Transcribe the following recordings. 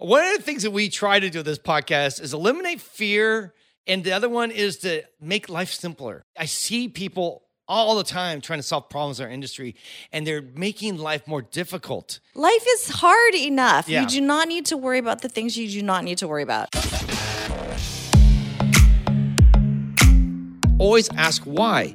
One of the things that we try to do with this podcast is eliminate fear, and the other one is to make life simpler. I see people all the time trying to solve problems in our industry, and they're making life more difficult. Life is hard enough. Yeah. You do not need to worry about the things you do not need to worry about. Always ask why.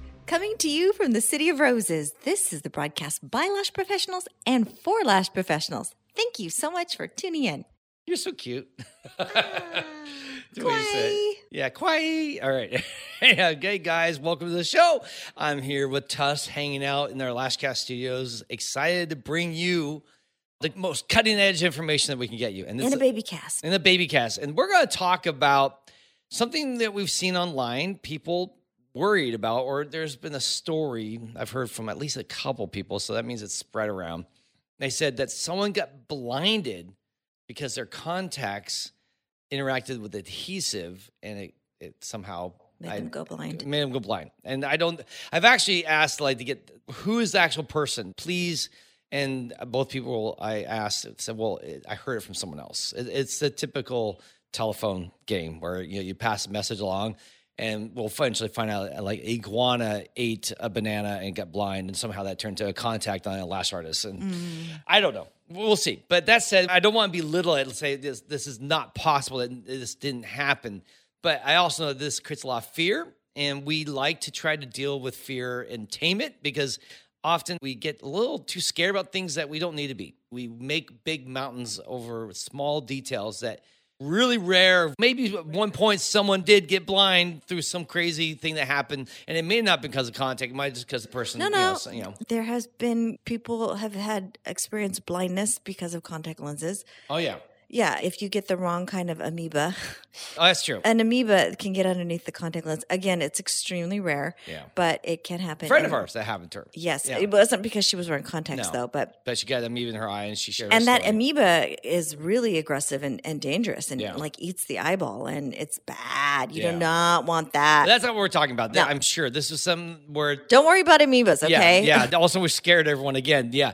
Coming to you from the City of Roses, this is the broadcast by lash professionals and for lash professionals. Thank you so much for tuning in. You're so cute. Ah, the way you say it. Kwai. Yeah, quiet. All right. yeah, okay, guys, welcome to the show. I'm here with Tuss hanging out in our Lashcast studios, excited to bring you the most cutting edge information that we can get you. And this And a baby cast. in the baby cast. And we're going to talk about something that we've seen online, people worried about, or there's been a story I've heard from at least a couple people. So that means it's spread around. They said that someone got blinded because their contacts interacted with adhesive and it, it somehow Made them go blind. Made them go blind. And I don't, I've actually asked like to get who is the actual person, please. And both people I asked said, well, it, I heard it from someone else. It, it's the typical telephone game where you know, you pass a message along and we'll eventually find out like iguana ate a banana and got blind and somehow that turned to a contact on a lash artist and mm. i don't know. We'll see. But that said i don't want to belittle it and say this this is not possible that this didn't happen. But i also know this creates a lot of fear and we like to try to deal with fear and tame it because often we get a little too scared about things that we don't need to be. We make big mountains over small details that really rare. Maybe at one point someone did get blind through some crazy thing that happened, and it may not be because of contact. It might just because the person, No, you no. know, so- you know. There has been people have had experienced blindness because of contact lenses. Oh yeah, Yeah, if you get the wrong kind of amoeba, oh that's true. an amoeba can get underneath the contact lens. Again, it's extremely rare. Yeah. but it can happen. friend of ours that happened to her. Yes, Yeah. it wasn't because she was wearing contacts No. though, but but she got amoeba in her eye, and she shared. and that story. amoeba is really aggressive and, and dangerous and Yeah. like eats the eyeball and it's bad. You Yeah. do not want that. That's not what we're talking about. No. I'm sure this is some where Don't worry about amoebas, okay? Yeah, yeah. Also, we scared everyone again. Yeah,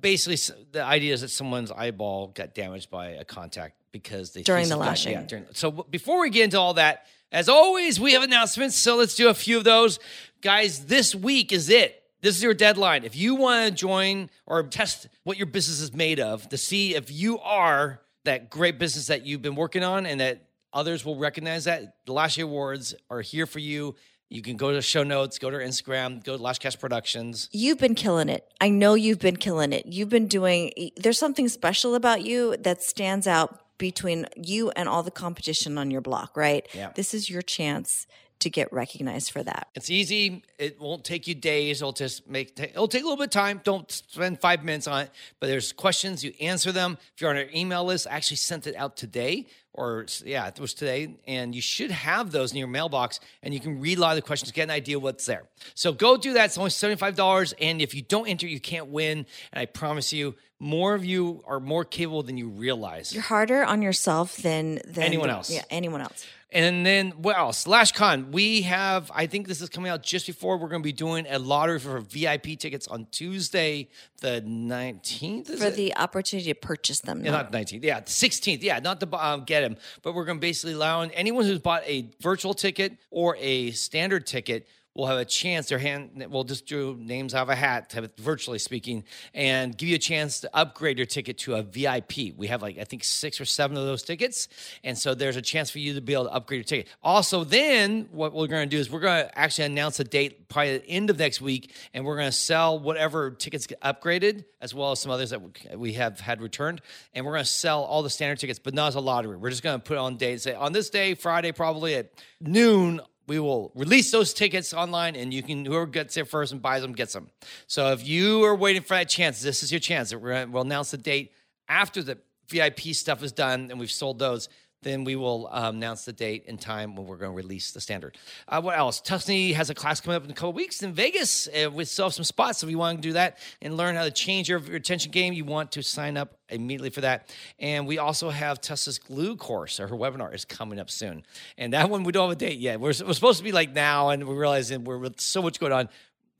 basically, the idea is that someone's eyeball got damaged by a contact because they During the got- lashing. Yeah, during, so before we get into all that, as always, we have announcements. So let's do a few of those, guys. This week is it. This is your deadline. If you want to join or test what your business is made of to see if you are that great business that you've been working on and that others will recognize that, the Lashie Awards are here for you. You can go to the show notes, go to our Instagram, go to Lashcast Productions. You've been killing it. I know you've been killing it. You've been doing, there's something special about you that stands out between you and all the competition on your block, right? Yeah. This is your chance to get recognized for that. It's easy. It won't take you days. It'll just make it'll take a little bit of time. Don't spend five minutes on it. But there's questions. You answer them. If you're on our email list, I actually sent it out today, or yeah, it was today, and you should have those in your mailbox, and you can read a lot of the questions, get an idea what's there. So go do that. It's only seventy five dollars, and if you don't enter, you can't win. And I promise you, more of you are more capable than you realize. You're harder on yourself than, than Anyone else. Yeah, anyone else. And then what else? LashCon. We have, I think this is coming out just before we're going to be doing a lottery for VIP tickets on Tuesday, the 19th. Is For it? the opportunity to purchase them. Yeah, not- not 19th. Yeah, 16th. Yeah, not to um, get them, but we're going to basically allow anyone who's bought a virtual ticket or a standard ticket will have a chance. Their hand, we'll just do names out of a hat, virtually speaking, and give you a chance to upgrade your ticket to a VIP. We have like I think six or seven of those tickets, and so there's a chance for you to be able to upgrade your ticket. Also, then what we're going to do is we're going to actually announce a date probably at the end of next week, and we're going to sell whatever tickets get upgraded, as well as some others that we have had returned, and we're going to sell all the standard tickets, but not as a lottery. We're just going to put on date, say on this day, Friday, probably at noon we will release those tickets online and you can whoever gets there first and buys them gets them. So if you are waiting for that chance this is your chance. We'll announce the date after the vip stuff is done and we've sold those then we will um, announce the date and time when we're going to release the standard. Uh, what else? Tuscany has a class coming up in a couple weeks in Vegas. Uh, we still have some spots So if you want to do that and learn how to change your, attention game. You want to sign up immediately for that. And we also have Tessa's glue course, or her webinar is coming up soon. And that one we don't have a date yet. We're, we're supposed to be like now, and we're realizing we're with so much going on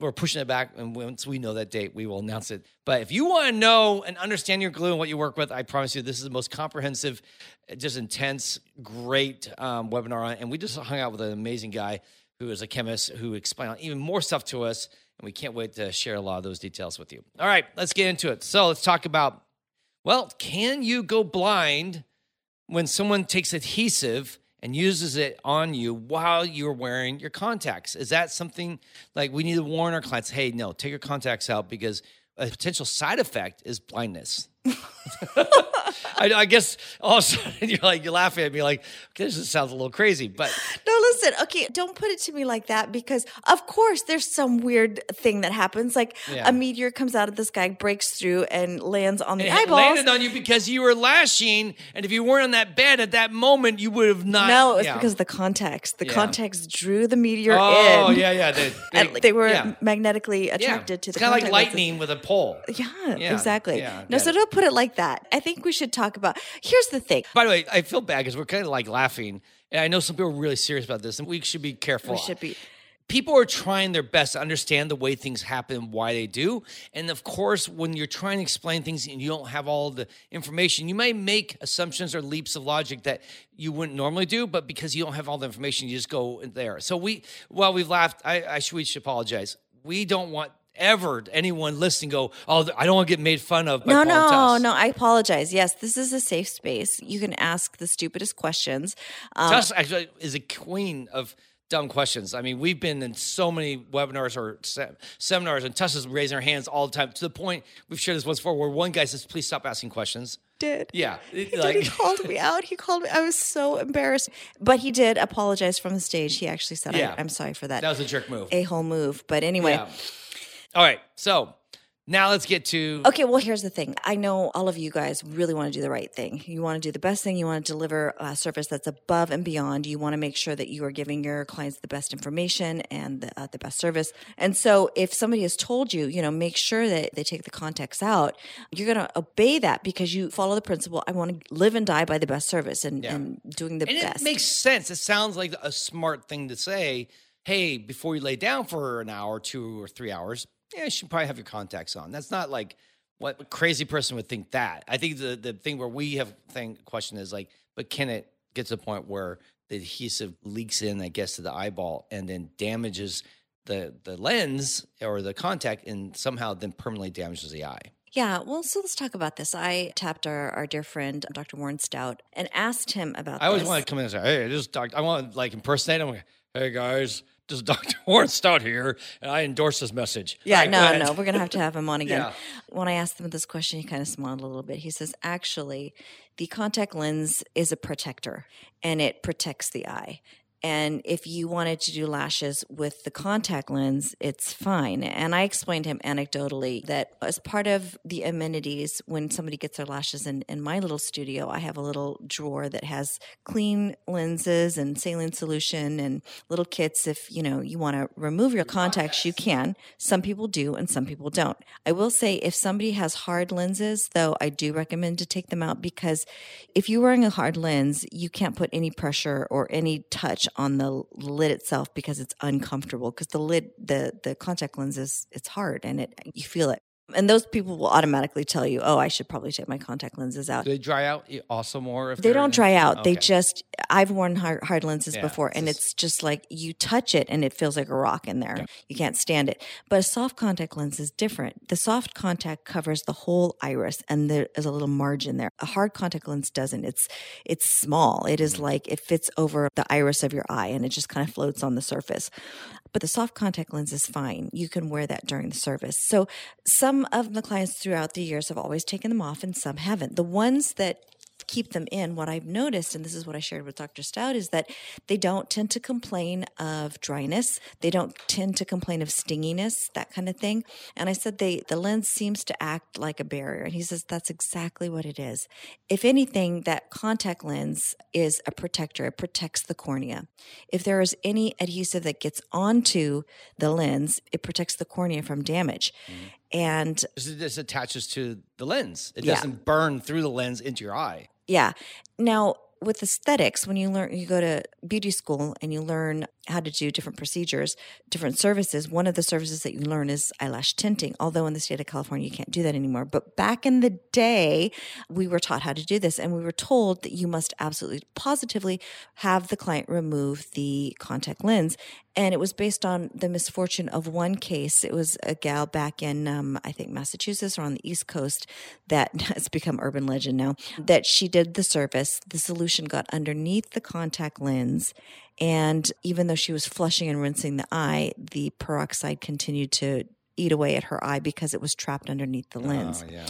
we're pushing it back, and once we know that date, we will announce it. But if you want to know and understand your glue and what you work with, I promise you, this is the most comprehensive, just intense, great um, webinar. And we just hung out with an amazing guy who is a chemist who explained even more stuff to us, and we can't wait to share a lot of those details with you. All right, let's get into it. So let's talk about well, can you go blind when someone takes adhesive? And uses it on you while you're wearing your contacts. Is that something like we need to warn our clients? Hey, no, take your contacts out because a potential side effect is blindness. I, I, guess all of a sudden you're like you're laughing at me like this sounds a little crazy, but no, listen, okay, don't put it to me like that because of course there's some weird thing that happens, like yeah. a meteor comes out of the sky, breaks through, and lands on the and eyeballs. landed on you because you were lashing, and if you weren't on that bed at that moment, you would have not. No, it was yeah. because of the context. The yeah. context drew the meteor in. oh, in. yeah, yeah. They, they, they were magnetically attracted to the. Kind of like lightning with a pole. Yeah, exactly. no, so don't put it like that. I think we should talk about. Here's the thing. By the way, I feel bad because we're kind of like laughing, and I know some people are really serious about this, and we should be careful. We should be. People are trying their best to understand the way things happen, why they do. And of course, when you're trying to explain things and you don't have all the information, you may make assumptions or leaps of logic that you wouldn't normally do, but because you don't have all the information, you just go there. So we, while we've laughed, I, I should, we should apologize. We don't want ever anyone listening go, oh, I don't want to get made fun of. By no, no, no. I apologize. Yes, this is a safe space. You can ask the stupidest questions. Um, Tess actually is a queen of dumb questions. I mean, we've been in so many webinars or se- seminars, and Tessa's raising her hands all the time to the point we've shared this once before, where one guy says, "Please stop asking questions." Did yeah, he, like, did. he called me out. He called me. I was so embarrassed, but he did apologize from the stage. He actually said, yeah. I, am sorry for that." That was a jerk move, a whole move. But anyway. Yeah. All right. So now let's get to. Okay, well, here's the thing. I know all of you guys really want to do the right thing. You want to do the best thing. You want to deliver a service that's above and beyond. You want to make sure that you are giving your clients the best information and the, uh, the best service. And so, if somebody has told you, you know, make sure that they take the context out, you're going to obey that because you follow the principle I want to live and die by the best service and, yeah. and doing the and best. It makes sense. It sounds like a smart thing to say. Hey, before you lay down for an hour, two or three hours, yeah, you should probably have your contacts on. That's not like what crazy person would think that. I think the the thing where we have thing question is like, but can it get to the point where the adhesive leaks in, I guess, to the eyeball and then damages the the lens or the contact and somehow then permanently damages the eye? Yeah, well, so let's talk about this. I tapped our, our dear friend, Dr. Warren Stout, and asked him about I always this. want to come in and say, hey, this is Dr. I want to like impersonate him. Hey, guys, this is Dr. Warren Stout here, and I endorse this message. Yeah, right, no, no, we're going to have to have him on again. yeah. When I asked him this question, he kind of smiled a little bit. He says, actually, the contact lens is a protector and it protects the eye. And if you wanted to do lashes with the contact lens, it's fine. And I explained to him anecdotally that as part of the amenities, when somebody gets their lashes in, in my little studio, I have a little drawer that has clean lenses and saline solution and little kits. If, you know, you want to remove your contacts, you can. Some people do and some people don't. I will say if somebody has hard lenses, though, I do recommend to take them out because if you're wearing a hard lens, you can't put any pressure or any touch on the lid itself because it's uncomfortable because the lid the the contact lens is it's hard and it you feel it And those people will automatically tell you, oh, I should probably take my contact lenses out. Do they dry out also more? If They don't in- dry out. They just, I've worn hard, hard lenses Yeah, before, and just- it's just like you touch it and it feels like a rock in there. You can't stand it. But a soft contact lens is different. The soft contact covers the whole iris and there is a little margin there. A hard contact lens doesn't. It's, it's small. It is Mm-hmm. like it fits over the iris of your eye and it just kind of floats on the surface. But the soft contact lens is fine. You can wear that during the service. So some of the clients throughout the years have always taken them off and some haven't. The ones that keep them in, what I've noticed, and this is what I shared with Dr. Stout, is that they don't tend to complain of dryness. They don't tend to complain of stinginess, that kind of thing. And I said they the lens seems to act like a barrier. And he says that's exactly what it is. If anything, that contact lens is a protector. It protects the cornea. If there is any adhesive that gets onto the lens, it protects the cornea from damage. Mm-hmm. And This, is- this attaches to the lens. It Yeah. doesn't burn through the lens into your eye. Yeah. Now, with aesthetics, when you learn, you go to beauty school and you learn how to do different procedures, different services. One of the services that you learn is eyelash tinting, although in the state of California, you can't do that anymore. But back in the day, we were taught how to do this and we were told that you must absolutely positively have the client remove the contact lens. And it was based on the misfortune of one case. It was a gal back in, um, I think, Massachusetts or on the East Coast that has become urban legend now, that she did the service. The solution got underneath the contact lens. And even though she was flushing and rinsing the eye, the peroxide continued to eat away at her eye because it was trapped underneath the lens. Oh, yeah.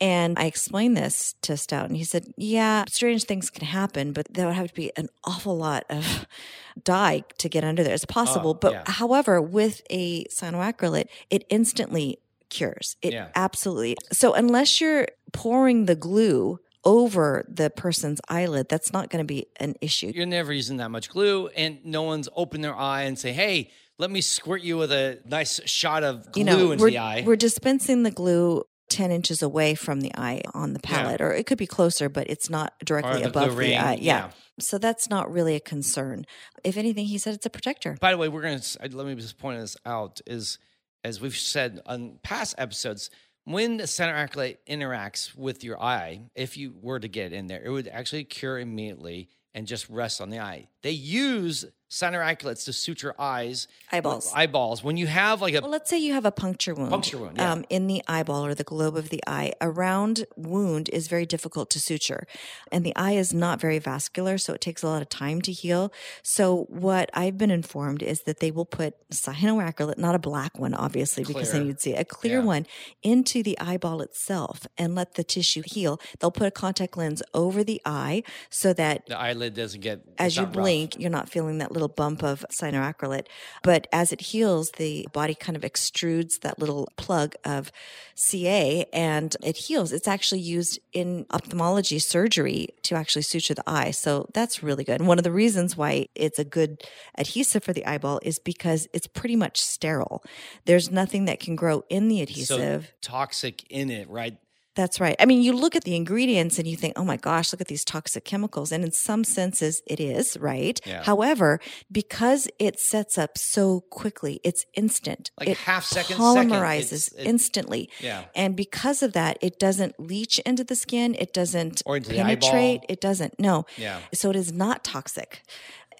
And I explained this to Stout, and he said, Yeah, strange things can happen, but there would have to be an awful lot of dye to get under there. It's possible. Oh, but yeah. however, with a cyanoacrylate, it instantly cures. It Yeah. absolutely. So unless you're pouring the glue over the person's eyelid, that's not going to be an issue. You're never using that much glue, and no one's opened their eye and say, "Hey, let me squirt you with a nice shot of glue you know, into we're, the eye." we're dispensing the glue 10 inches away from the eye on the palate, or it could be closer, but it's not directly the above the ring, eye. Yeah. yeah. So that's not really a concern. If anything, he said it's a protector. By the way, we're going to let me just point this out is as we've said on past episodes, when the cyanoacrylate interacts with your eye, if you were to get in there, it would actually cure immediately and just rest on the eye. They use cyanoacrylates to suture eyes, Eyeballs. eyeballs. When you have like a Well, let's say you have a puncture wound, Puncture wound, yeah. um, in the eyeball or the globe of the eye. A round wound is very difficult to suture, and the eye is not very vascular, so it takes a lot of time to heal. So, what I've been informed is that they will put cyanoacrylate, not a black one, obviously, because then you'd see a clear Yeah. one, into the eyeball itself and let the tissue heal. They'll put a contact lens over the eye so that the eyelid doesn't get as you not rough. blink, you're not feeling that little bump of cyanoacrylate. But as it heals, the body kind of extrudes that little plug of CA and it heals. It's actually used in ophthalmology surgery to actually suture the eye. So that's really good. And one of the reasons why it's a good adhesive for the eyeball is because it's pretty much sterile. There's nothing that can grow in the so adhesive. toxic in it, right? That's right. I mean, you look at the ingredients and you think, oh my gosh, look at these toxic chemicals. And in some senses, it is, right? Yeah. However, because it sets up so quickly, it's instant. Like it half second, second, polymerizes it's- it- instantly. Yeah. And because of that, it doesn't leach into the skin. It doesn't penetrate. It doesn't. No. Yeah. So it is not toxic.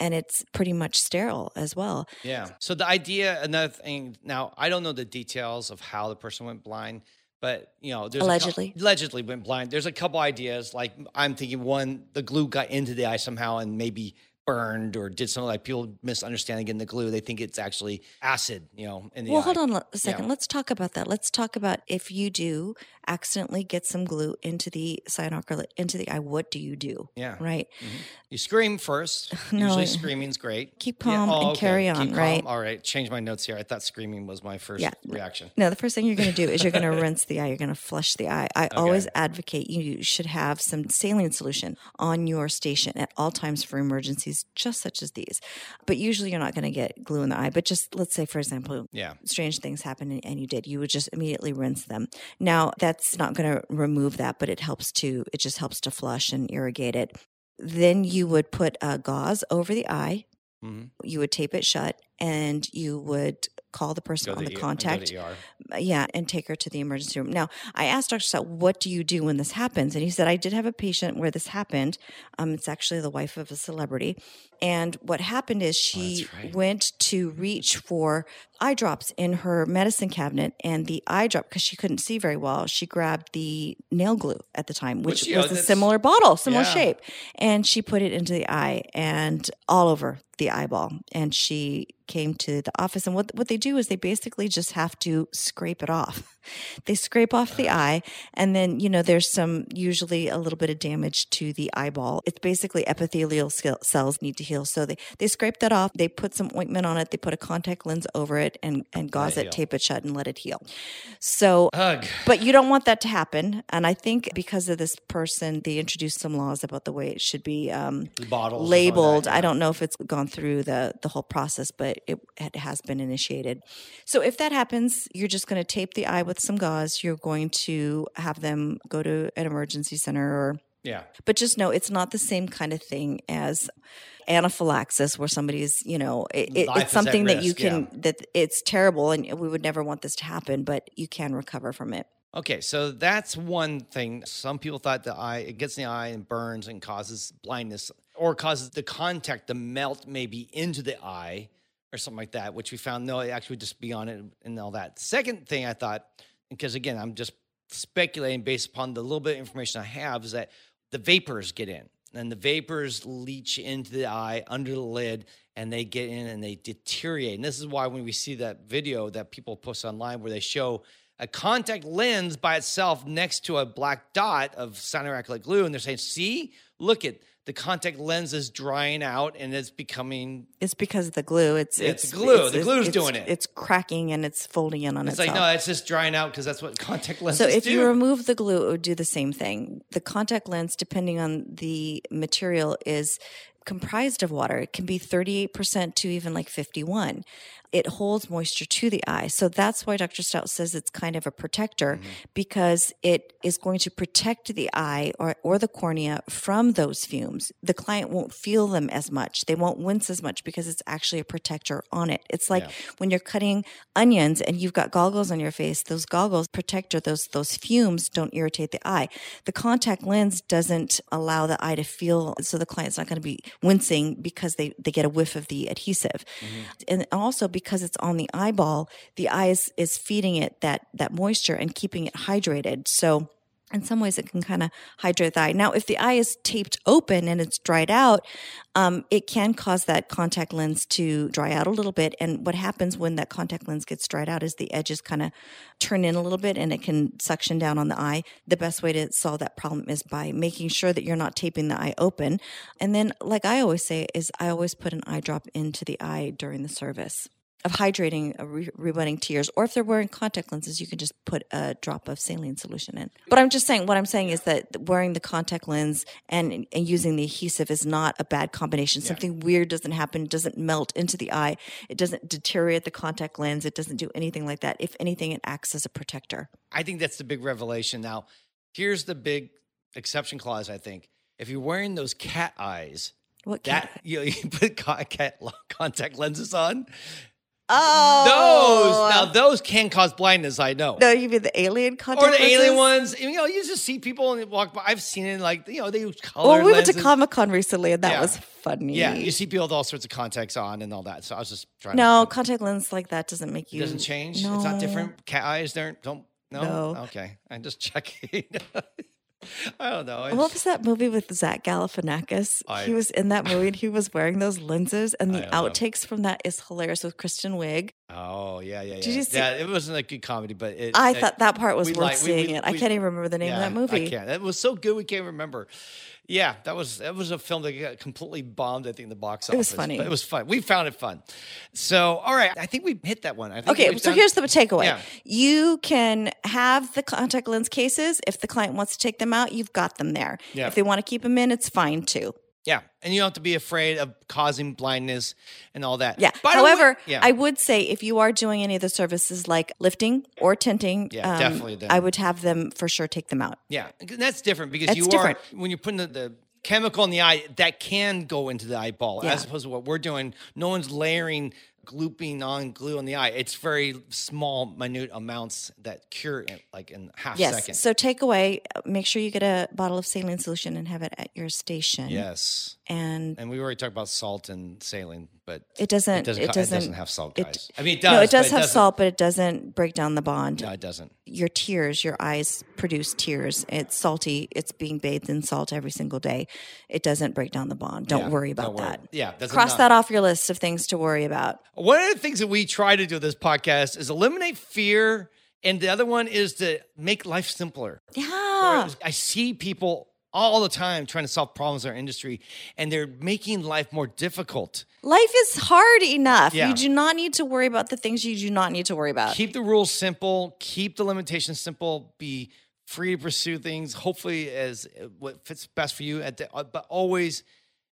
And it's pretty much sterile as well. Yeah. So the idea, another thing. Now, I don't know the details of how the person went blind, but you know, there's a cou- Allegedly. allegedly went blind. There's a couple ideas. Like I'm thinking, one, the glue got into the eye somehow and maybe burned or did something like people misunderstanding getting the glue. They think it's actually acid. You know, in the Well, eye. hold on a second. Yeah. Let's talk about that. Let's talk about if you do accidentally get some glue into the cyanoacrylate into the eye, what do you do? Yeah. Right. Mm-hmm. You scream first. No. Usually screaming's great. Keep calm oh, and okay. carry Keep on, calm. right? All right. Change my notes here. I thought screaming was my first Yeah. reaction. No, the first thing you're going to do is you're going to rinse the eye. You're going to flush the eye. I always advocate you should have some saline solution on your station at all times for emergencies, just such as these. But usually you're not going to get glue in the eye. But just let's say, for example, Yeah. strange things happen and, and you did, you would just immediately rinse them. Now, that's not going to remove that, but it helps to, it just helps to flush and irrigate it. Then you would put a gauze over the eye. Mm-hmm. You would tape it shut and you would call the person Go on the E- to contact ER. yeah, and take her to the emergency room. Now, I asked Dr. Stout, what do you do when this happens? And he said, I did have a patient where this happened. Um, it's actually the wife of a celebrity. And what happened is she Oh, right. went to reach for eye drops in her medicine cabinet, and the eye drop, because she couldn't see very well, she grabbed the nail glue at the time, which, Which, was a similar bottle, similar Yeah. shape. And she put it into the eye and all over the eyeball. And she came to the office. And what, what they do is they basically just have to scrape it off. They scrape off the eye. And then, you know, there's some, usually a little bit of damage to the eyeball. It's basically epithelial cells need to heal. So they, they scrape that off. They put some ointment on it. They put a contact lens over it and, and gauze it, tape it shut, and let it heal. So Ugh. but you don't want that to happen. And I think because of this person, they introduced some laws about the way it should be um, Bottles that, labeled. yeah. I don't know if it's gone through the the whole process, but it, it has been initiated. So if that happens, you're just going to tape the eye with some gauze. You're going to have them go to an emergency center or Yeah. but just know it's not the same kind of thing as anaphylaxis where somebody's you know it, it- it's something at that you can that it's terrible and we would never want this to happen but you can recover from it Okay, so that's one thing. Some people thought the eye it gets in the eye and burns and causes blindness, or causes the contact to melt maybe into the eye or something like that. Which we found no, it actually would just be on it and all that. Second thing I thought, because again I'm just speculating based upon the little bit of information I have, is that the vapors get in and the vapors leach into the eye under the lid and they get in and they deteriorate. And this is why when we see that video that people post online where they show a contact lens by itself next to a black dot of cyanoacrylate glue, and they're saying, "See, look at the contact lens is drying out and it's becoming." It's because of the glue. It's It's glue. The glue's it's- doing it. It's cracking and it's folding in on It's itself. It's like no, it's just drying out because that's what contact lenses do. so if do. you remove the glue, it would do the same thing. The contact lens, depending on the material, is comprised of water. It can be 38% to even like 51. It holds moisture to the eye. So that's why Dr. Stout says it's kind of a protector Mm-hmm. because it is going to protect the eye or, or the cornea from those fumes. The client won't feel them as much. They won't wince as much because it's actually a protector on it. It's like when you're cutting onions and you've got goggles on your face, those goggles protect or those those fumes don't irritate the eye. The contact lens doesn't allow the eye to feel so the client's not going to be wincing because they, they get a whiff of the adhesive. And also because it's on the eyeball, the eye is, is feeding it that that moisture and keeping it hydrated. So in some ways it can kind of hydrate the eye. Now, if the eye is taped open and it's dried out, um, it can cause that contact lens to dry out a little bit. And what happens when that contact lens gets dried out is the edges kind of turn in a little bit and it can suction down on the eye. The best way to solve that problem is by making sure that you're not taping the eye open. And then, like I always say, is I always put an eye drop into the eye during the service of hydrating, uh, re- tears, or if they're wearing contact lenses, you can just put a drop of saline solution in. But I'm just saying, what I'm saying is that wearing the contact lens and, and using the adhesive is not a bad combination. Something weird doesn't happen, it doesn't melt into the eye, it doesn't deteriorate the contact lens, it doesn't do anything like that. If anything, it acts as a protector. I think that's the big revelation. Now, here's the big exception clause. I think if you're wearing those cat eyes, What cat? that you, know, you put cat contact lenses on. Oh, Those now oh. those can cause blindness. I know. no, you mean the alien contact or the alien ones. You know, you just see people and they walk by. I've seen it like you know they use color. Well, we went to. Comic Con recently, and that Yeah. was funny. Yeah, you see people with all sorts of contacts on and all that. So I was just trying. No, contact lens like that doesn't make it you. doesn't change. No. It's not different. Cat eyes don't don't. No. No. Okay, I'm just checking. I don't know. I What was that movie with Zach Galifianakis? I- he was in that movie and he was wearing those lenses, and the don't know. outtakes from that is hilarious with Kristen Wiig. Oh yeah, yeah, yeah. Did you see- yeah, it wasn't a good comedy, but it, I it- thought that part was worth like- seeing we- it. I we- can't even remember the name of that movie. I can't. It was so good we can't remember. Yeah, that was that was a film that got completely bombed. I think in the box office. It was funny. But it was fun. We found it fun. So all right, I think we hit that one. I think Okay, so done- here's the takeaway. Yeah. You can have the contact lens cases. If the client wants to take them out, you've got them there. Yeah. If they want to keep them in, it's fine too. Yeah, and you don't have to be afraid of causing blindness and all that. Yeah. By the way- However, yeah. I would say if you are doing any of the services like lifting or tinting, Yeah, um, definitely then. I would have them for sure take them out. Yeah, and that's different because That's you different. are when you're putting the, the chemical in the eye that can go into the eyeball Yeah. as opposed to what we're doing. No one's layering glooping on glue in the eye. It's very small, minute amounts that cure in, like in half Yes. second. So take away. Make sure you get a bottle of saline solution and have it at your station. yes. And And we already talked about salt and saline, but it doesn't. it doesn't, It doesn't, it doesn't have salt, it- I mean, it does. no, it does have doesn't- salt, but it doesn't break down the bond. No, it doesn't. Your tears, your eyes produce tears. It's salty. It's being bathed in salt every single day. It doesn't break down the bond. Don't Yeah, worry about don't worry. that. Yeah, Cross not- that off your list of things to worry about. One of the things that we try to do with this podcast is eliminate fear, and the other one is to make life simpler. Yeah. I see people all the time trying to solve problems in our industry, and they're making life more difficult. Life is hard enough. Yeah. You do not need to worry about the things you do not need to worry about. Keep the rules simple, keep the limitations simple, be free to pursue things, hopefully as uh, what fits best for you. At the, uh, but always,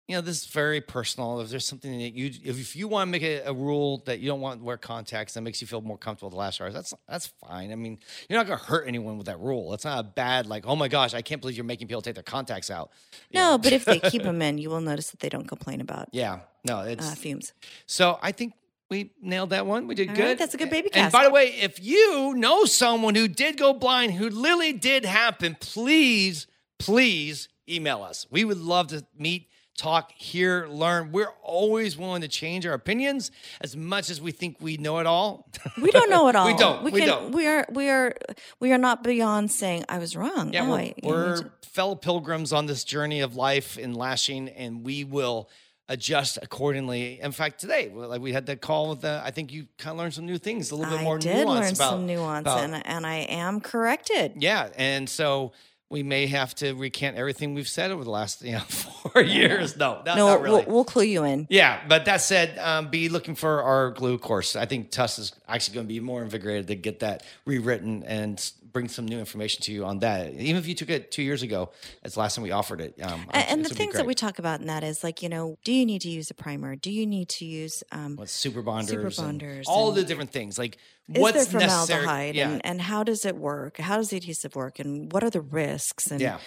you know, this is very personal. If there's something that you, if, you want to make a, a rule that you don't want to wear contacts that makes you feel more comfortable the last hours, that's that's fine. I mean, you're not going to hurt anyone with that rule. It's not a bad like, oh my gosh, I can't believe you're making people take their contacts out. You no, know? but if they keep them in, you will notice that they don't complain about yeah, no, it's uh, fumes. So I think we nailed that one. We did All good. right, that's a good baby And by the way, if you know someone who did go blind, who literally did happen, please, please email us. We would love to meet, talk, hear, learn. We're always willing to change our opinions as much as we think we know it all. We don't know it all. We don't. We can, don't. We are. We are. We are not beyond saying I was wrong. Yeah, Oh, we're, I- we're to- fellow pilgrims on this journey of life and lashing, and we will adjust accordingly. In fact, today, like we had that call with the, I think you kind of learned some new things, a little bit more I did nuance learn about, some nuance, about- and and I am corrected. yeah, and so we may have to recant everything we've said over the last you know four years. No, not, no, not really. we'll, we'll clue you in. yeah, but that said, um, be looking for our glue course. I think Tuss is actually going to be more invigorated to get that rewritten and bring some new information to you on that. Even if you took it two years ago, it's the last time we offered it. Um, A- And, the things that we talk about in that is like, you know, do you need to use a primer? Do you need to use um, What, super bonders, Super and bonders all and- the different things. Like is what's there necessary? formaldehyde Yeah, and, and how does it work? How does the adhesive work and what are the risks? And Yeah.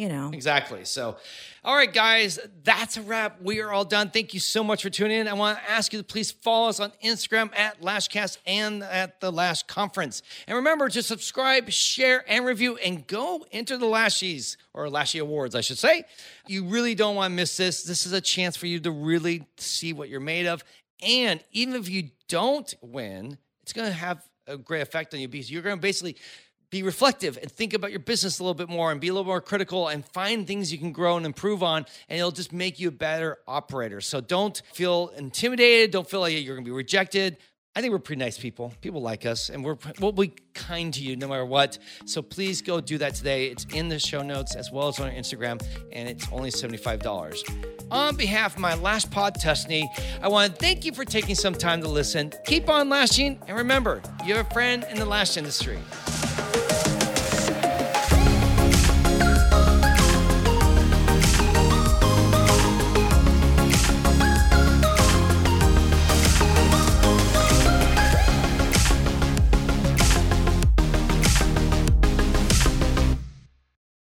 You know, Exactly. So, all right, guys, that's a wrap. We are all done. Thank you so much for tuning in. I want to ask you to please follow us on Instagram at Lashcast and at the Lash Conference. And remember to subscribe, share, and review, and go enter the Lashies or Lashie Awards, I should say. You really don't want to miss this. This is a chance for you to really see what you're made of. And even if you don't win, it's going to have a great effect on you because you're going to basically be reflective and think about your business a little bit more and be a little more critical and find things you can grow and improve on and it'll just make you a better operator. So don't feel intimidated. Don't feel like you're going to be rejected. I think we're pretty nice people. People like us and we're we'll be kind to you no matter what. So please go do that today. It's in the show notes as well as on our instagram and it's only $75 on behalf of my last pod Tusney, I want to thank you for taking some time to listen. Keep on lashing, and remember, you're a friend in the lash industry.